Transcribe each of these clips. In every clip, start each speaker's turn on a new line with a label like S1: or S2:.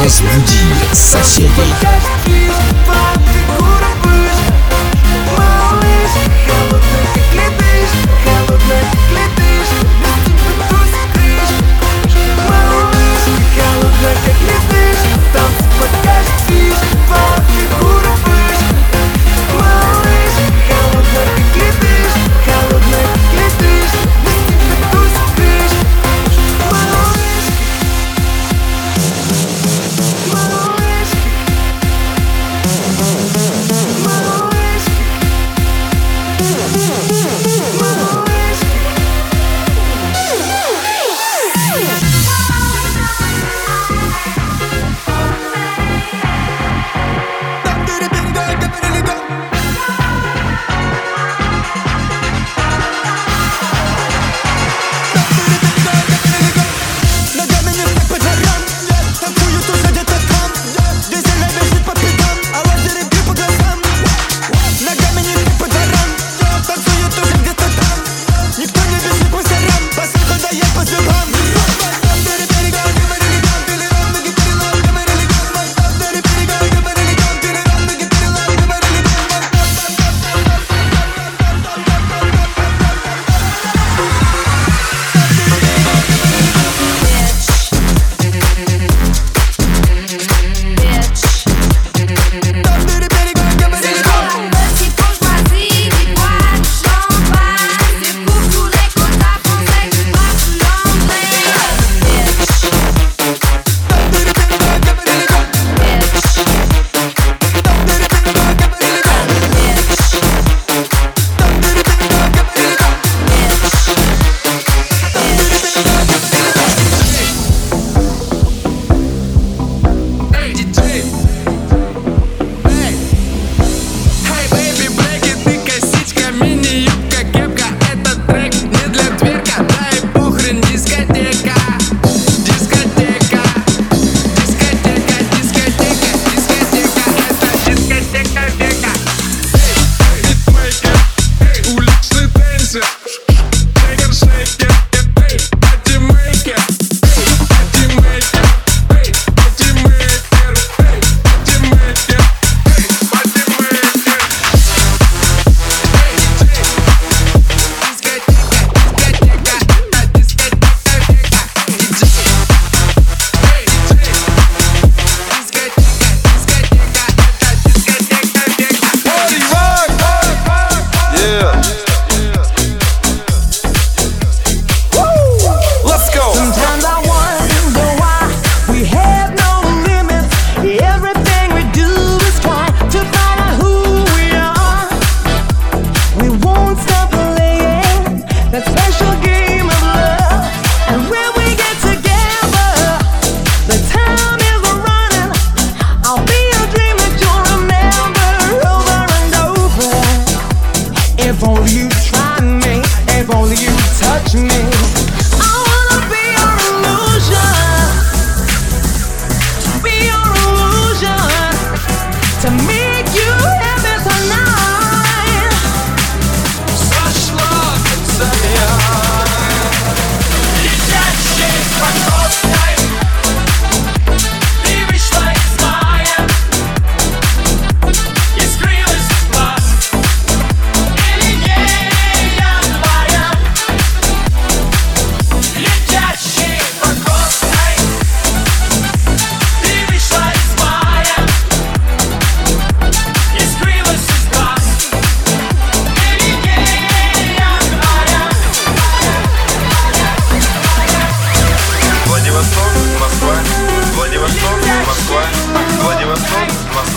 S1: Разбуди соседей.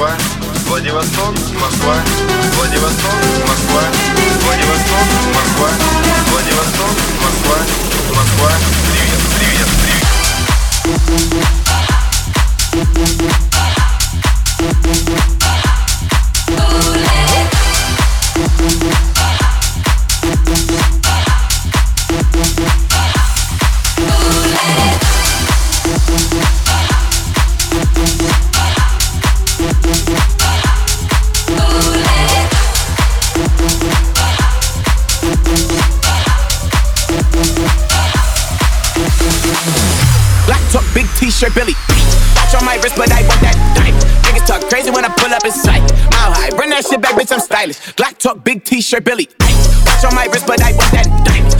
S2: Москва, Владивосток, Москва, Владивосток, Москва, Владивосток, Москва, Владивосток, Москва, Москва, привет, привет, привет.
S3: T-shirt Billy. Watch on my wrist, but I want that diamond. Niggas talk crazy when I pull up in sight. Mile high, bring that shit back, bitch, I'm stylish. Glock talk, big t-shirt Billy. Watch on my wrist, but I want that diamond.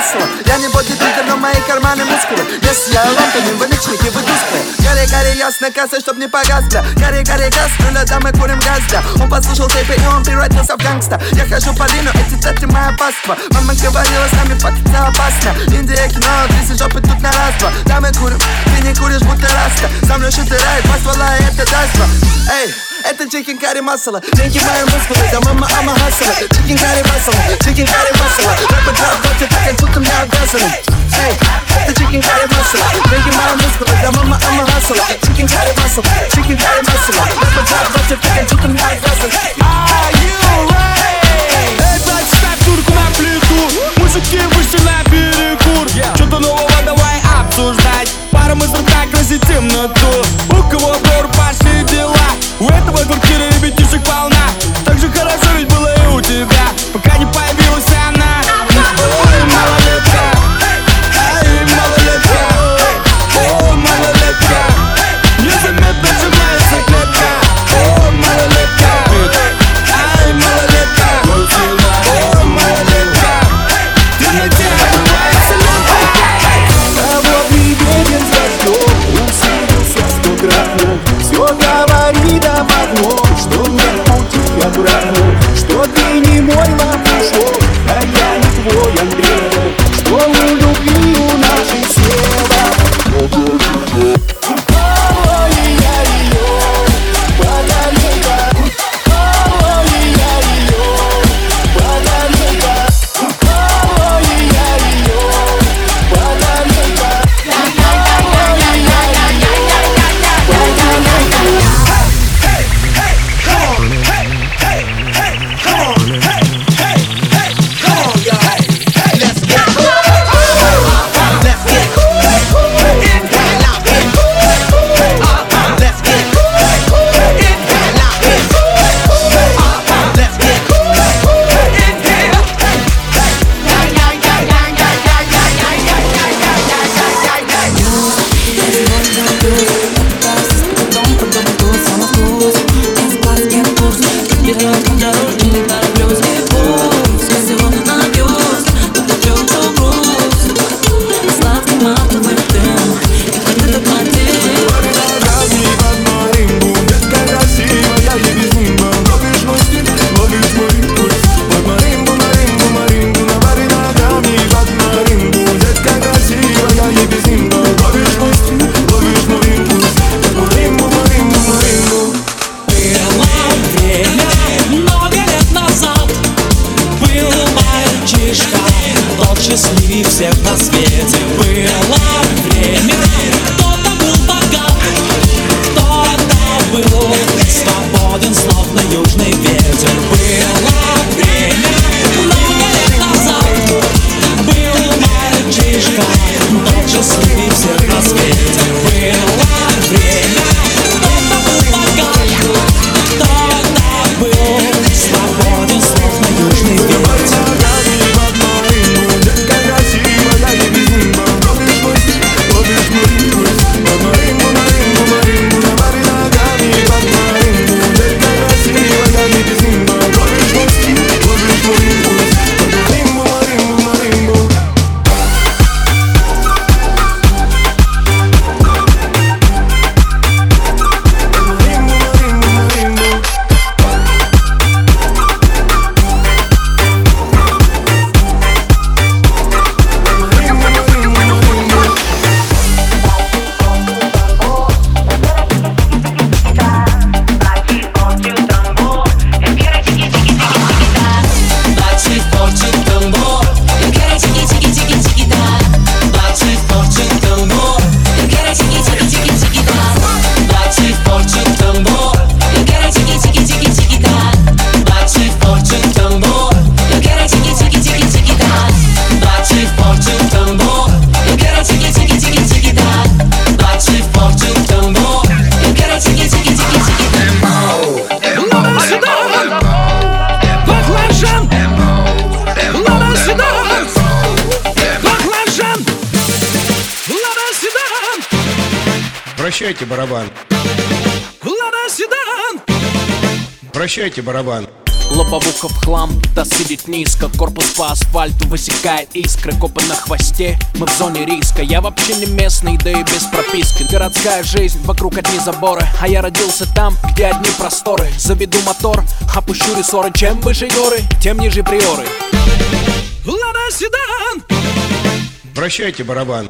S4: Масло Я не бодибилдер, но мои карманы мускулы. Если я лампами, вы личники, вы тусклые Гори, гори, ясно, касса, чтоб не погас, бля Гори, гори, газ, нуля, да мы курим газ, бля Он послушал тейпы и он превратился в гангста. Я хожу по лину, эти тети моя паства Мама говорила, с нами фактиться опасно. Индия, кино, три жопы тут на раз-два Да мы курим, ты не куришь, будто раста Со мной шуты райд, два ствола, и это даст Эй, at the chicken curry masala. Chicken curry masala, the mama I'm a hustler. The chicken curry masala, chicken curry
S3: masala. Rapper drop, got your back and took him down dazzling. Hey, the chicken curry masala, chicken curry masala, the mama I'm a hustler. Chicken curry masala, chicken curry masala. Rapper drop,
S5: got your back and took him down dazzling. Все говорит об одном, что нет пути обратно Что ты не мой лапушок, а я не твой Андрей. Что у
S6: Прощайте, барабан.
S3: Лада Седан
S6: Прощайте, барабан. Лобовуха в хлам, та сидит низко. Корпус по асфальту высекает искры. Копы на хвосте, мы в зоне риска. Я вообще не местный, да и без прописки. Городская жизнь, вокруг одни заборы. А я родился там, где одни просторы. Заведу мотор, опущу рессоры. Чем выше горы, тем ниже приоры. Лада седан,
S7: Прощайте, барабан.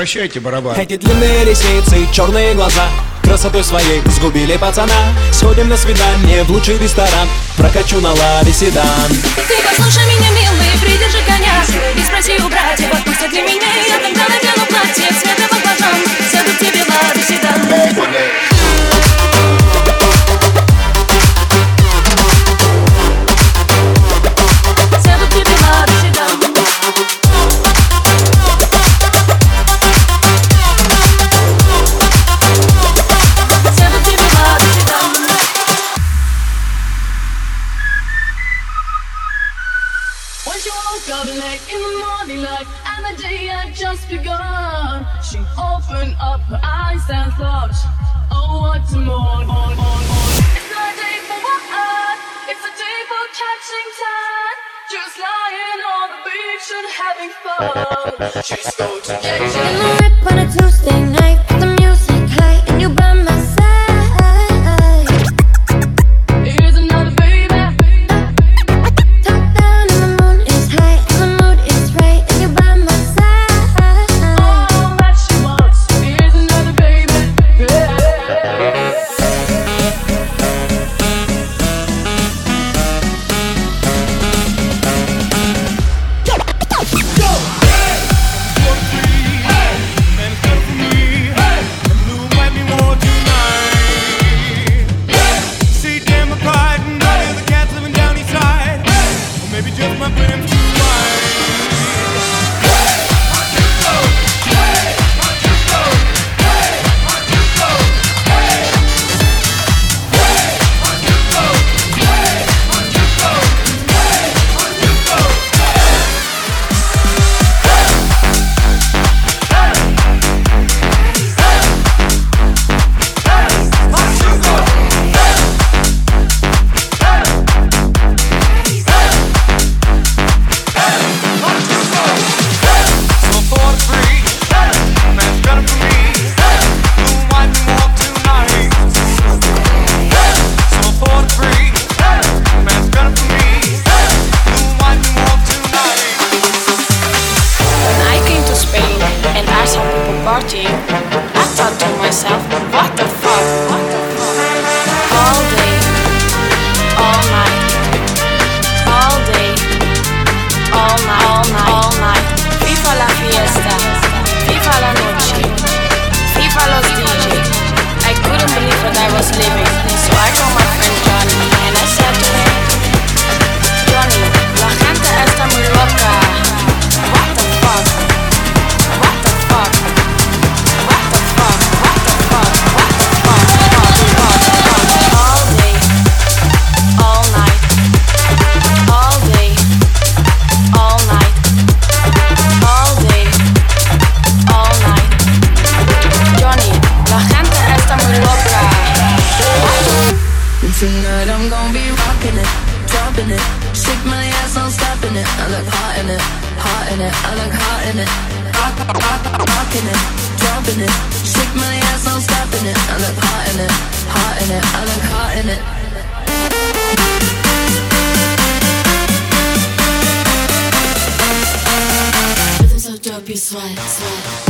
S7: Прощайте, барабан.
S6: Эти длинные ресницы, черные глаза Красотой своей сгубили пацана. Сходим на свидание в лучший ресторан. Прокачу на лаве седан.
S8: Ты послушай меня, милый, придержи коня. И спроси у братьев, отпустят ли меня. Я тогда надену платье цвета баклажан Сяду к тебе лады седан
S9: for catching time Just lying on the beach and having fun. She's going to get you
S8: In the rip on a Tuesday night, I
S9: look hot in it, hot in it. I look hot in it.
S8: Rhythm so dope, sweat, sweat.